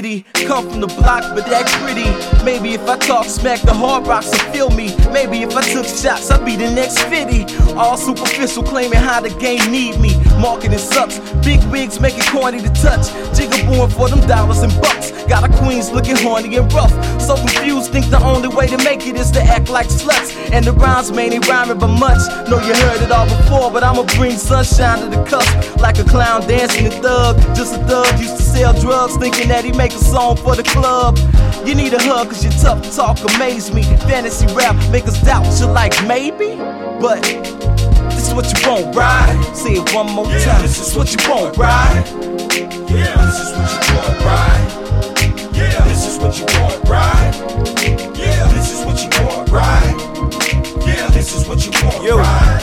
Diddy, come from the block, but that pretty. Maybe if I talk smack, the hard rocks will feel me. Maybe if I took shots, I'd be the next 50. All superficial, claiming how the game need me. Marketing sucks, big wigs make it corny to touch. Jigga born for them dollars and bucks. Got a queens looking horny and rough. So confused, think the only way to make it is to act like sluts. And the rhymes may ain't rhyming but much. Know you heard it all before, but I'ma bring sunshine to the cusp. Like a clown dancing a thug. Just a thug used to sell drugs, thinking that he make a song for the club. You need a hug, cause your tough talk amaze me. Fantasy rap make us doubt you like maybe. But what you want, right? Say it one more Yeah, time. this is what you want, right? Yeah, this is what you want, right? Yeah, this is what you want, right? Yeah, this is what you want, right? Yeah, this is what you want, right?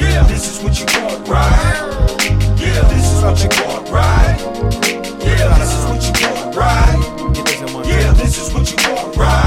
Yeah, this is what you want, right? Yeah, this is what you want,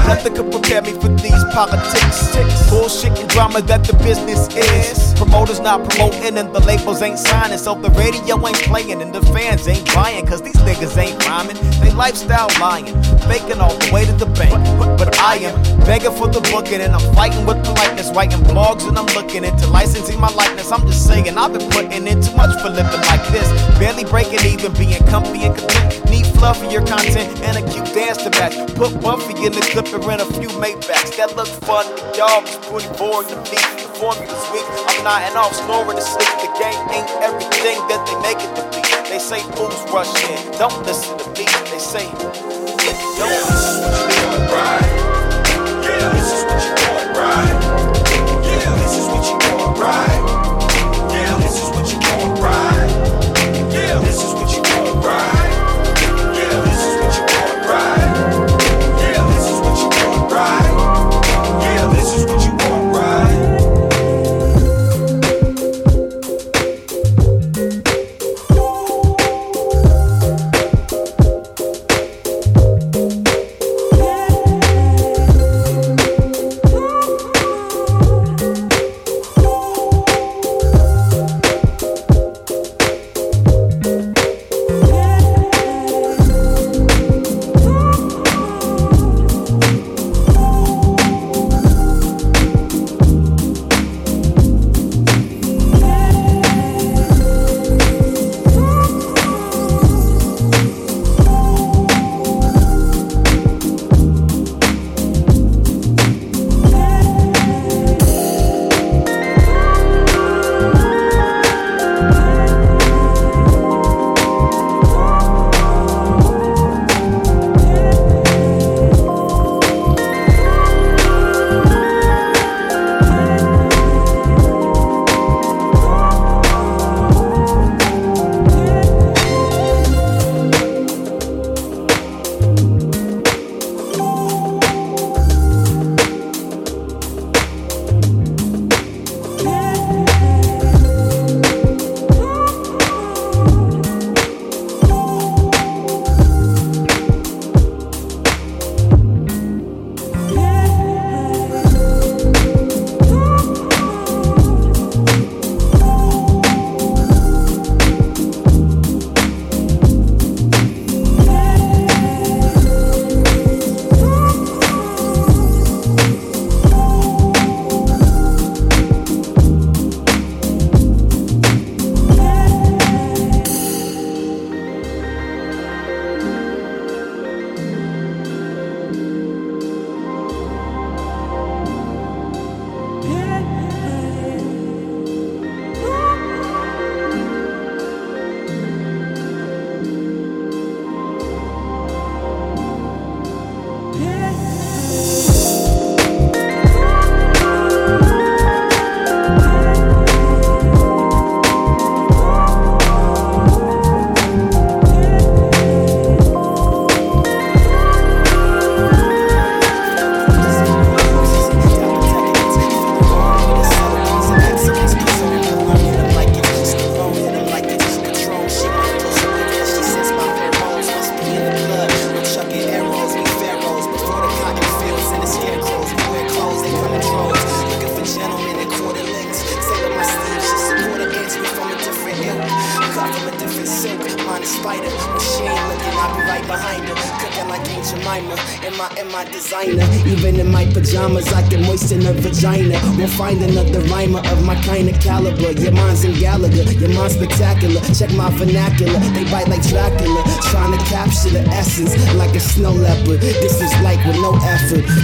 Nothing could prepare me for these politics. Bullshit and drama that the business is. Promoters not promoting and the labels ain't signing. So the radio ain't playing and the fans ain't buying. Cause these niggas ain't rhyming. They lifestyle lying. Faking all the way to the bank. But, but I am begging for the booking and I'm fighting with politeness. Writing blogs and I'm looking into licensing my likeness. I'm just saying I've been putting in too much for living like this. Barely breaking even, being comfy and content. Need fluffier content and a cute dance to match. Put Buffy in the clip and rent a few Maybachs. That look fun, but y'all was pretty boring to me. The formula's weak. I'm not nodding off, snoring to sleep. The game ain't everything that they make it to be. They say fools rush in. Don't listen to me. They say, is what you want, right? Yeah, this is what you want, right? Yeah, this is what you want, right?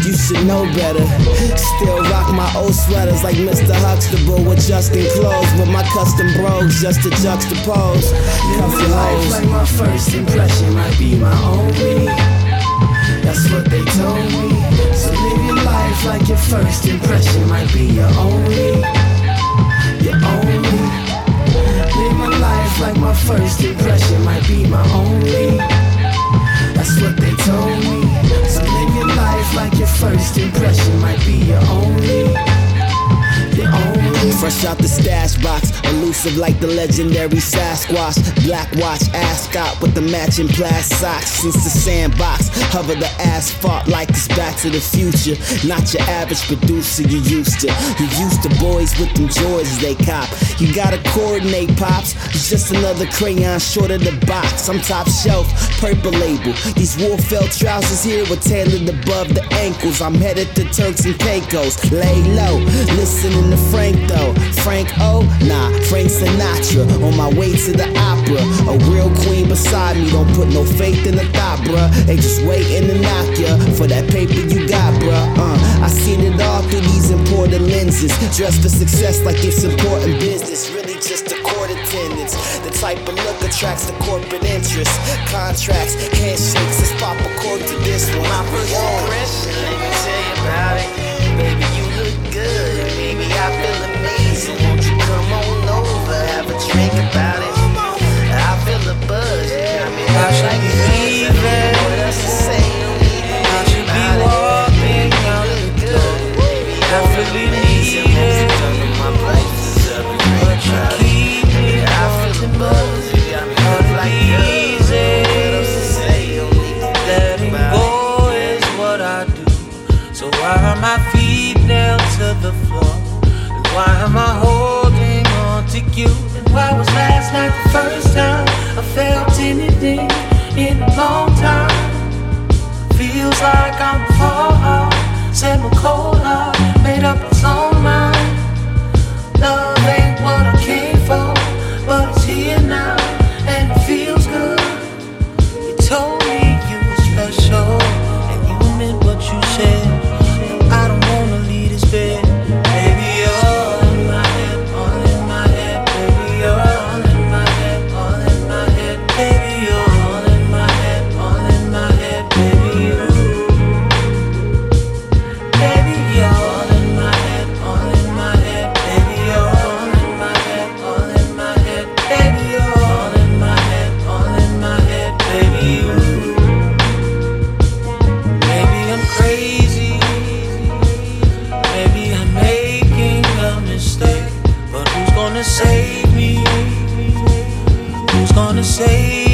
You should know better. Still rock my old sweaters like Mr. Huxtable with Justin clothes. With my custom bros just to juxtapose. Cuff your hoes. Like my first impression might be my only. That's what they told me. So live your life like your first impression might be your only. Your only. Live my life like my first impression might be my only. That's what they told me. So live your life like your first impression might be your only. Fresh out the stash box, elusive like the legendary Sasquatch. Black watch, ascot with the matching plaid socks. Since the sandbox, hover the asphalt like it's back to the future. Not your average producer you used to. You used to boys with them Jordans they cop. You gotta coordinate, pops. It's just another crayon short of the box. I'm top shelf, purple label. These Wolfeld trousers here were tailored above the ankles. I'm headed to Turks and Caicos. Lay low, listening to Frank though. Frank O, nah, Frank Sinatra. On my way to the opera, a real queen beside me. Don't put no faith in the thought, bruh. They just waiting to knock ya for that paper you got, bruh. Uh, I seen it all through these imported lenses. Dressed for success like it's important business. Really just a court attendance. The type of look attracts the corporate interest. Contracts, handshakes, let's pop a cork to this one. My first impression, let me tell you about it. Baby, gonna save me? Who's gonna say I'm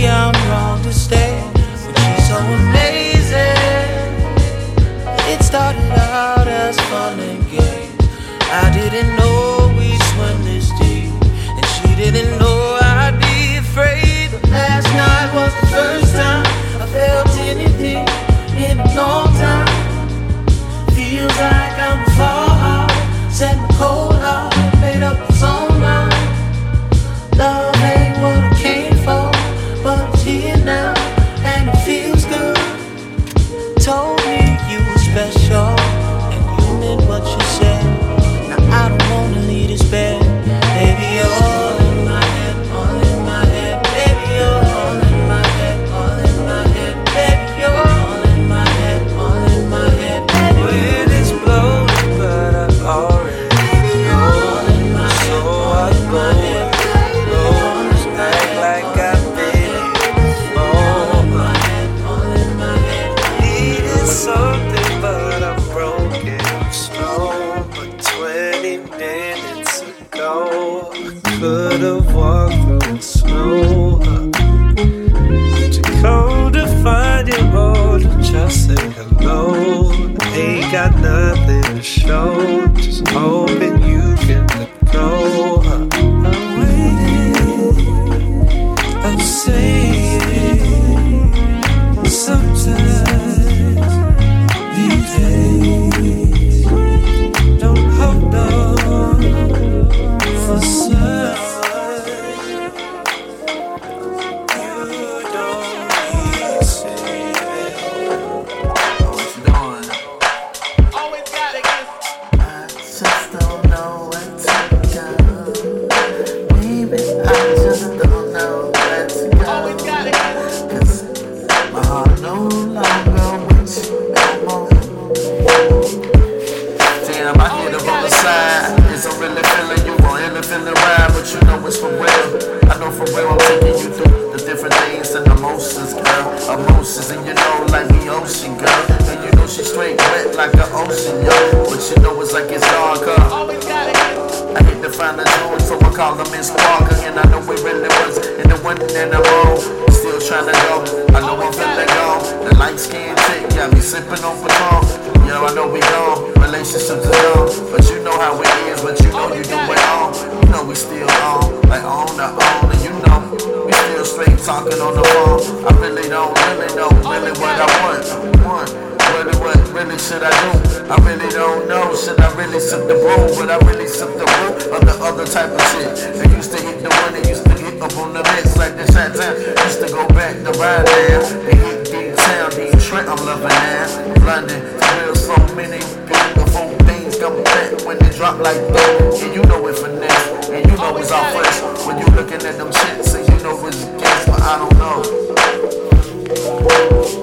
chance to go back to Rydell. The heat deep town, Detroit, I'm loving ass. London, there's so many beautiful things come back when they drop like that. And you know it finesse, and you know it's all fresh. When you looking at them shits, and you know it's gas, but I don't know.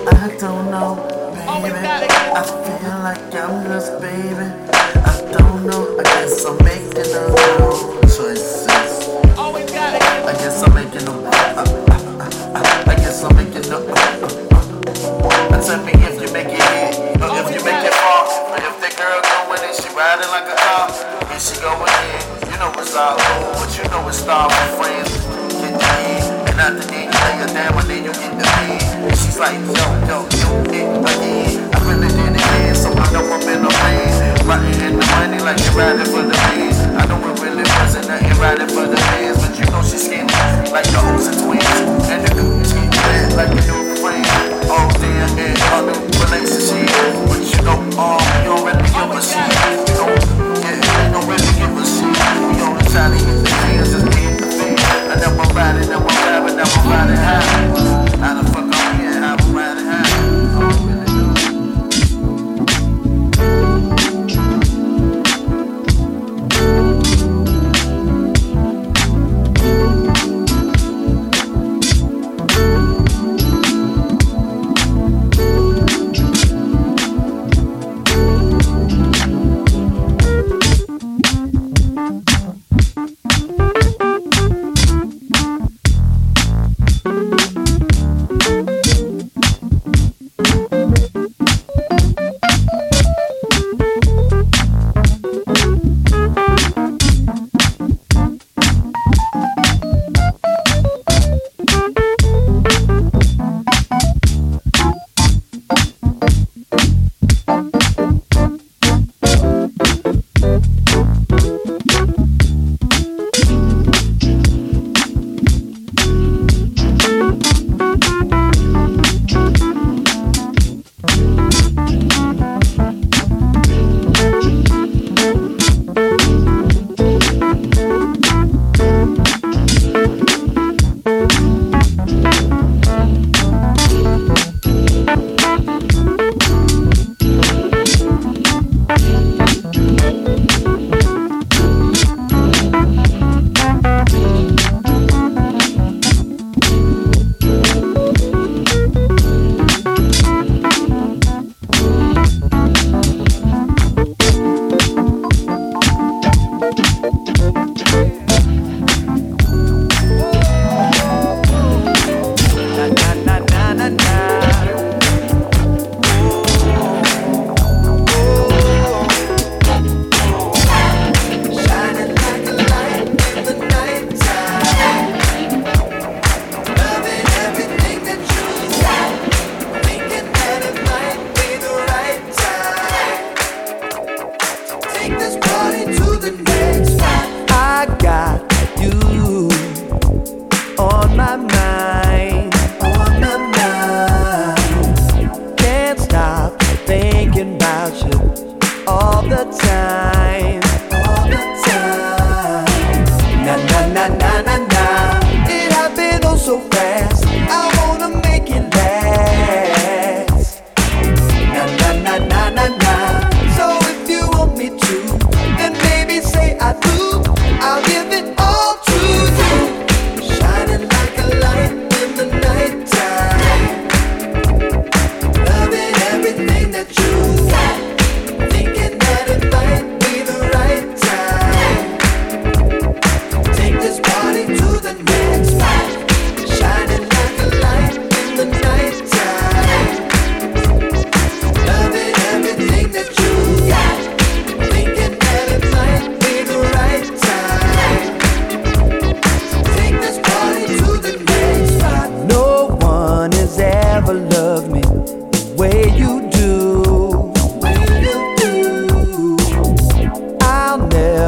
I don't know, baby. I feel like I'm just baby. I don't know. I guess I'm making the wrong choices. I guess I'm making the I'm tell me if you make it hit, if you make it if girl she like a. And she in, you know it's all cool, but you know it's star with friends. Get and after lay you get the And she's like, yo, yo, yo.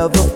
Love.